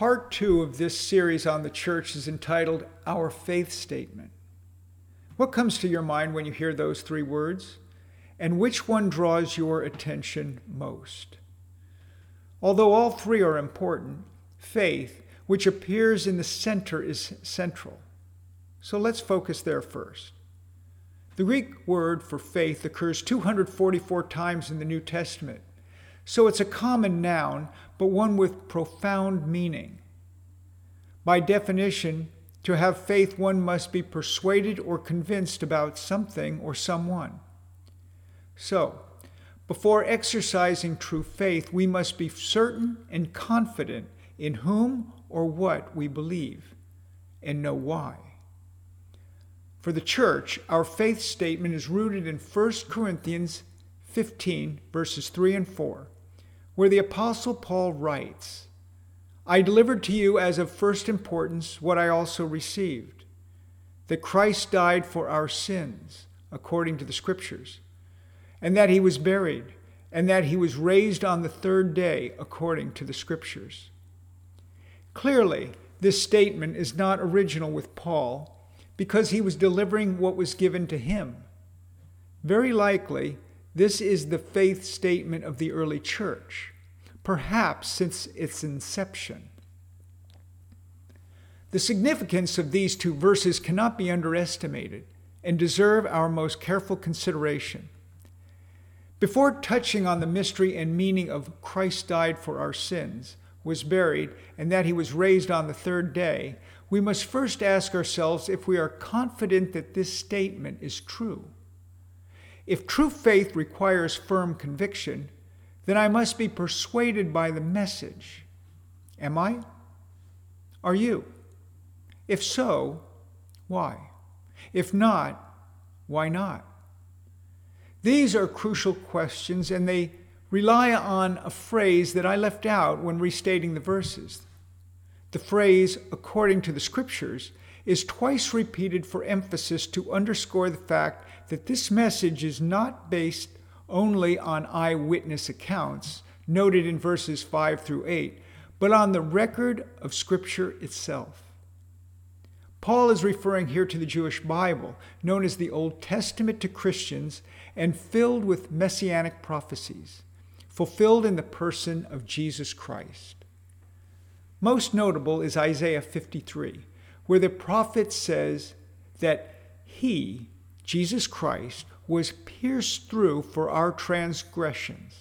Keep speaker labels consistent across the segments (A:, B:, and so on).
A: Part two of this series on the church is entitled Our Faith Statement. What comes to your mind when you hear those three words? And which one draws your attention most? Although all three are important, faith, which appears in the center, is central. So let's focus there first. The Greek word for faith occurs 244 times in the New Testament. So it's a common noun, but one with profound meaning. By definition, to have faith, one must be persuaded or convinced about something or someone. So, before exercising true faith, we must be certain and confident in whom or what we believe and know why. For the church, our faith statement is rooted in 1 Corinthians 15, verses 3 and 4, where the Apostle Paul writes, I delivered to you as of first importance what I also received that Christ died for our sins, according to the Scriptures, and that he was buried, and that he was raised on the third day, according to the Scriptures. Clearly, this statement is not original with Paul because he was delivering what was given to him. Very likely, this is the faith statement of the early church, perhaps since its inception. The significance of these two verses cannot be underestimated and deserve our most careful consideration. Before touching on the mystery and meaning of Christ died for our sins, was buried, and that he was raised on the third day, we must first ask ourselves if we are confident that this statement is true. If true faith requires firm conviction, then I must be persuaded by the message. Am I? Are you? If so, why? If not, why not? These are crucial questions and they rely on a phrase that I left out when restating the verses. The phrase, according to the scriptures, is twice repeated for emphasis to underscore the fact that this message is not based only on eyewitness accounts noted in verses 5 through 8, but on the record of Scripture itself. Paul is referring here to the Jewish Bible, known as the Old Testament to Christians and filled with messianic prophecies, fulfilled in the person of Jesus Christ. Most notable is Isaiah 53, where the prophet says that he, Jesus Christ, was pierced through for our transgressions,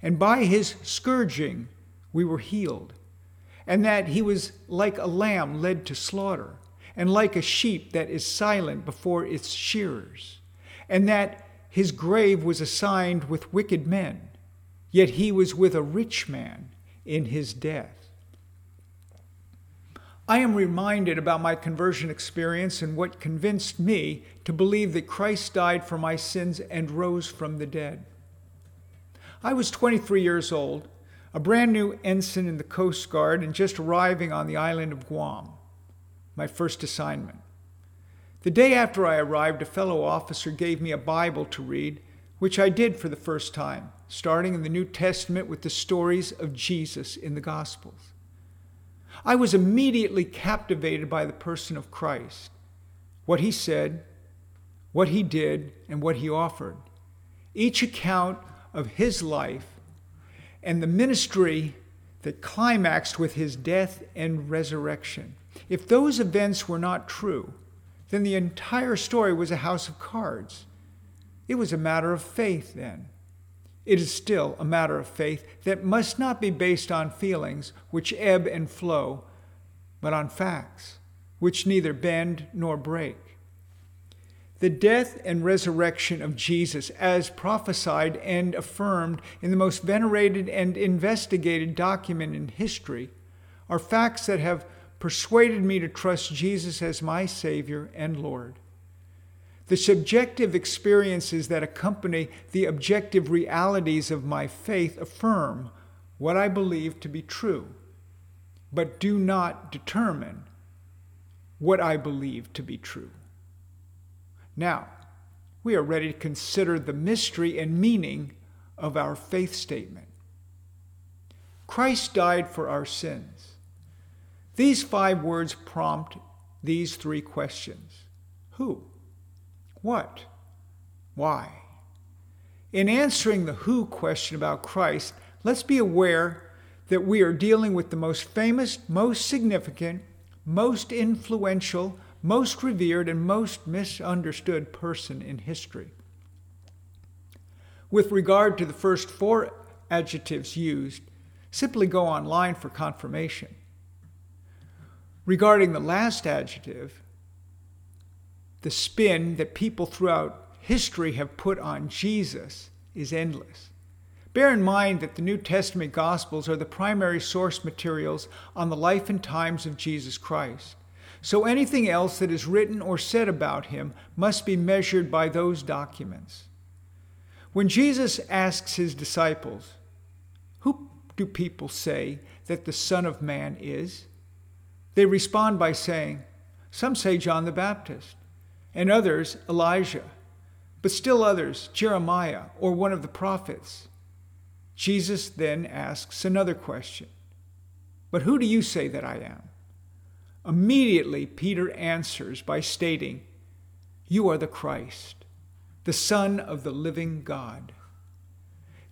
A: and by his scourging we were healed, and that he was like a lamb led to slaughter and like a sheep that is silent before its shearers, and that his grave was assigned with wicked men, yet he was with a rich man in his death. I am reminded about my conversion experience and what convinced me to believe that Christ died for my sins and rose from the dead. I was 23 years old, a brand new ensign in the Coast Guard, and just arriving on the island of Guam my first assignment. The day after I arrived, a fellow officer gave me a Bible to read, which I did for the first time, starting in the New Testament with the stories of Jesus in the Gospels. I was immediately captivated by the person of Christ, what he said, what he did, and what he offered. Each account of his life and the ministry that climaxed with his death and resurrection. If those events were not true, then the entire story was a house of cards. It was a matter of faith then. It is still a matter of faith that must not be based on feelings which ebb and flow, but on facts which neither bend nor break. The death and resurrection of Jesus, as prophesied and affirmed in the most venerated and investigated document in history, are facts that have persuaded me to trust Jesus as my Savior and Lord. The subjective experiences that accompany the objective realities of my faith affirm what I believe to be true, but do not determine what I believe to be true. Now, we are ready to consider the mystery and meaning of our faith statement. Christ died for our sins. These five words prompt these three questions Who? What? Why? In answering the who question about Christ, let's be aware that we are dealing with the most famous, most significant, most influential, most revered, and most misunderstood person in history. With regard to the first four adjectives used, simply go online for confirmation. Regarding the last adjective, the spin that people throughout history have put on Jesus is endless. Bear in mind that the New Testament Gospels are the primary source materials on the life and times of Jesus Christ. So anything else that is written or said about him must be measured by those documents. When Jesus asks his disciples, Who do people say that the Son of Man is? They respond by saying, Some say John the Baptist, and others Elijah, but still others Jeremiah or one of the prophets. Jesus then asks another question But who do you say that I am? Immediately, Peter answers by stating, You are the Christ, the Son of the living God.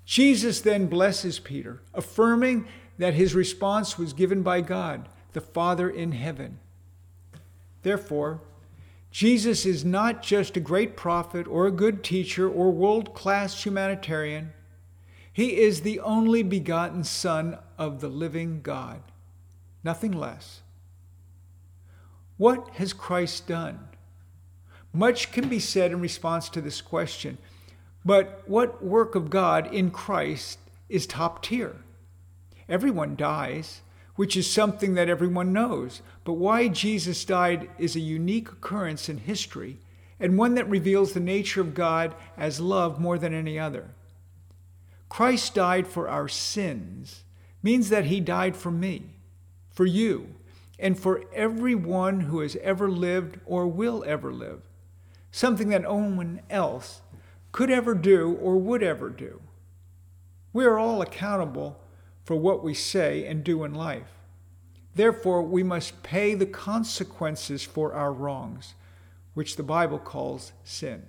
A: Jesus then blesses Peter, affirming that his response was given by God, the Father in heaven. Therefore, Jesus is not just a great prophet or a good teacher or world class humanitarian. He is the only begotten Son of the living God, nothing less. What has Christ done? Much can be said in response to this question, but what work of God in Christ is top tier? Everyone dies, which is something that everyone knows, but why Jesus died is a unique occurrence in history and one that reveals the nature of God as love more than any other. Christ died for our sins means that he died for me, for you, and for everyone who has ever lived or will ever live, something that no one else could ever do or would ever do. We are all accountable for what we say and do in life. Therefore, we must pay the consequences for our wrongs, which the Bible calls sin.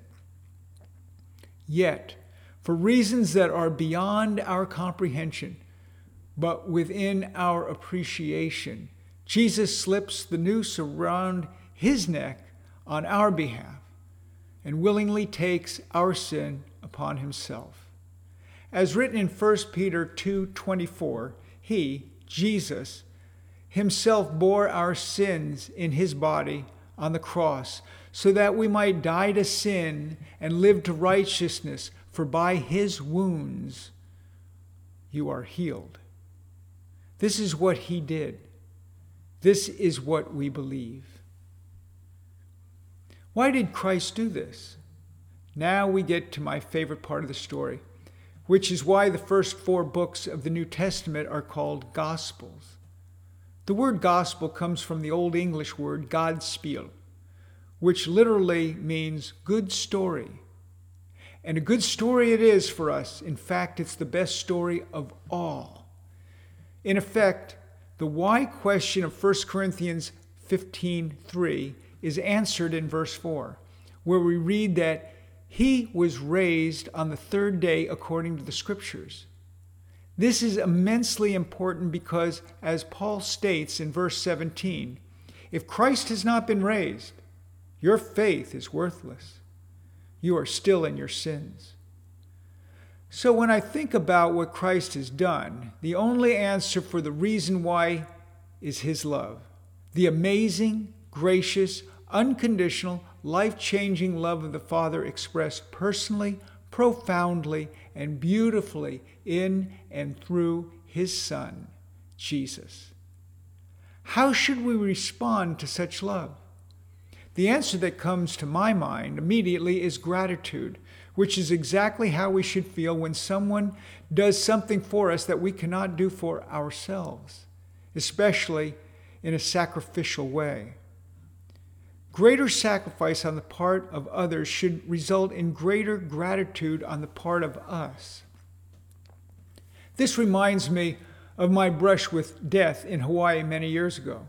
A: Yet, for reasons that are beyond our comprehension, but within our appreciation, Jesus slips the noose around his neck on our behalf and willingly takes our sin upon himself. As written in 1 Peter 2:24, he, Jesus, himself bore our sins in his body on the cross, so that we might die to sin and live to righteousness, for by his wounds you are healed. This is what he did. This is what we believe. Why did Christ do this? Now we get to my favorite part of the story, which is why the first four books of the New Testament are called Gospels. The word gospel comes from the Old English word Godspiel, which literally means good story. And a good story it is for us. In fact, it's the best story of all. In effect, the why question of 1 Corinthians 15:3 is answered in verse 4, where we read that he was raised on the third day according to the scriptures. This is immensely important because, as Paul states in verse 17, if Christ has not been raised, your faith is worthless. You are still in your sins. So, when I think about what Christ has done, the only answer for the reason why is His love. The amazing, gracious, unconditional, life changing love of the Father expressed personally, profoundly, and beautifully in and through His Son, Jesus. How should we respond to such love? The answer that comes to my mind immediately is gratitude which is exactly how we should feel when someone does something for us that we cannot do for ourselves, especially in a sacrificial way. Greater sacrifice on the part of others should result in greater gratitude on the part of us. This reminds me of my brush with death in Hawaii many years ago.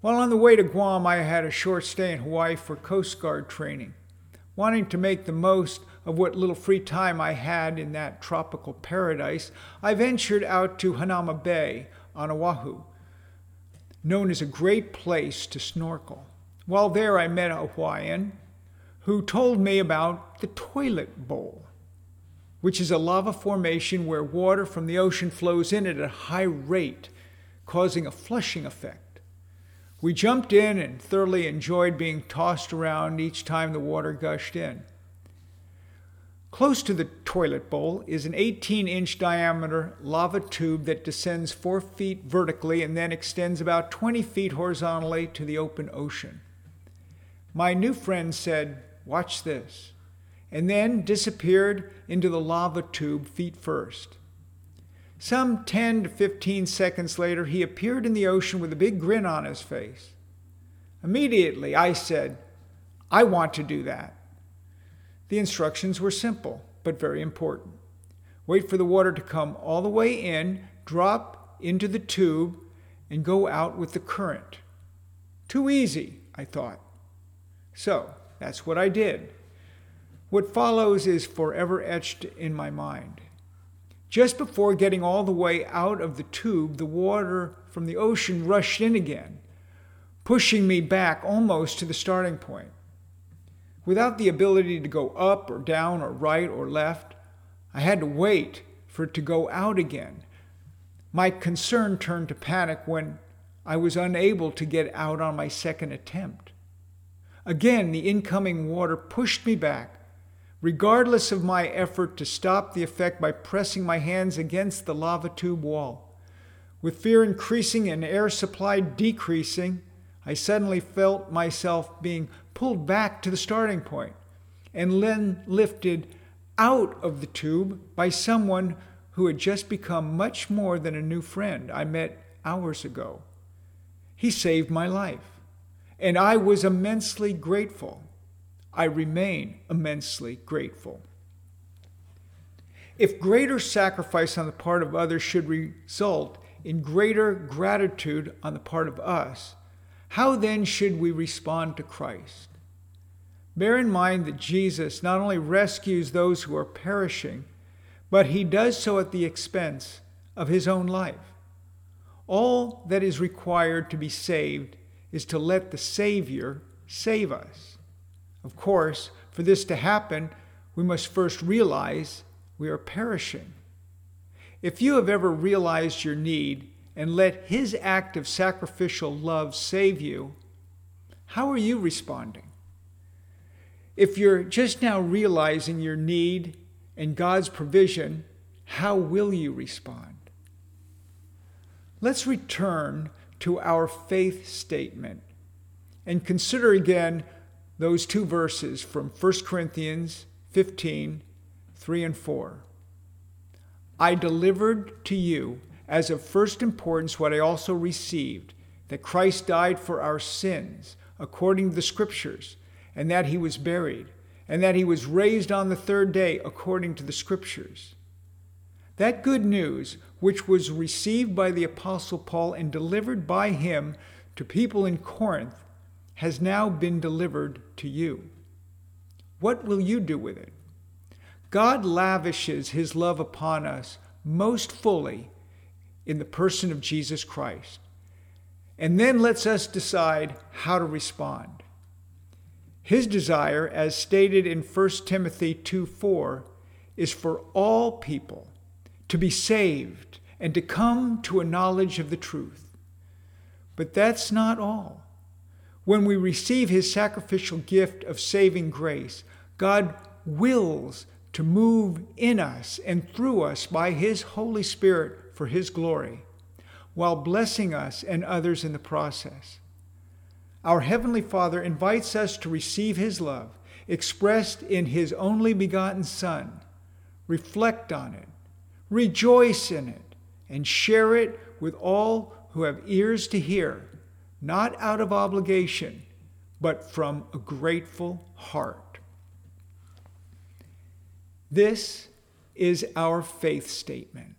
A: While on the way to Guam, I had a short stay in Hawaii for Coast Guard training. Wanting to make the most of what little free time I had in that tropical paradise, I ventured out to Hanauma Bay on Oahu, known as a great place to snorkel. While there, I met a Hawaiian who told me about the toilet bowl, which is a lava formation where water from the ocean flows in at a high rate, causing a flushing effect. We jumped in and thoroughly enjoyed being tossed around each time the water gushed in. Close to the toilet bowl is an 18 inch diameter lava tube that descends 4 feet vertically and then extends about 20 feet horizontally to the open ocean. My new friend said, Watch this, and then disappeared into the lava tube feet first. Some 10 to 15 seconds later, he appeared in the ocean with a big grin on his face. Immediately, I said, I want to do that. The instructions were simple, but very important. Wait for the water to come all the way in, drop into the tube, and go out with the current. Too easy, I thought. So, that's what I did. What follows is forever etched in my mind. Just before getting all the way out of the tube, the water from the ocean rushed in again, pushing me back almost to the starting point. Without the ability to go up or down or right or left, I had to wait for it to go out again. My concern turned to panic when I was unable to get out on my second attempt. Again, the incoming water pushed me back, regardless of my effort to stop the effect by pressing my hands against the lava tube wall. With fear increasing and air supply decreasing, I suddenly felt myself being pulled back to the starting point and then lifted out of the tube by someone who had just become much more than a new friend I met hours ago. He saved my life, and I was immensely grateful. I remain immensely grateful. If greater sacrifice on the part of others should result in greater gratitude on the part of us, how then should we respond to Christ? Bear in mind that Jesus not only rescues those who are perishing, but he does so at the expense of his own life. All that is required to be saved is to let the Savior save us. Of course, for this to happen, we must first realize we are perishing. If you have ever realized your need and let His act of sacrificial love save you, how are you responding? If you're just now realizing your need and God's provision, how will you respond? Let's return to our faith statement and consider again those two verses from 1 Corinthians 15 3 and 4. I delivered to you as of first importance what I also received that Christ died for our sins according to the Scriptures, and that he was buried, and that he was raised on the third day according to the Scriptures. That good news, which was received by the Apostle Paul and delivered by him to people in Corinth, has now been delivered to you. What will you do with it? God lavishes his love upon us most fully in the person of Jesus Christ, and then lets us decide how to respond. His desire, as stated in 1 Timothy 2 4, is for all people to be saved and to come to a knowledge of the truth. But that's not all. When we receive his sacrificial gift of saving grace, God wills to move in us and through us by his Holy Spirit for his glory, while blessing us and others in the process. Our Heavenly Father invites us to receive his love, expressed in his only begotten Son. Reflect on it, rejoice in it, and share it with all who have ears to hear not out of obligation, but from a grateful heart. This is our faith statement.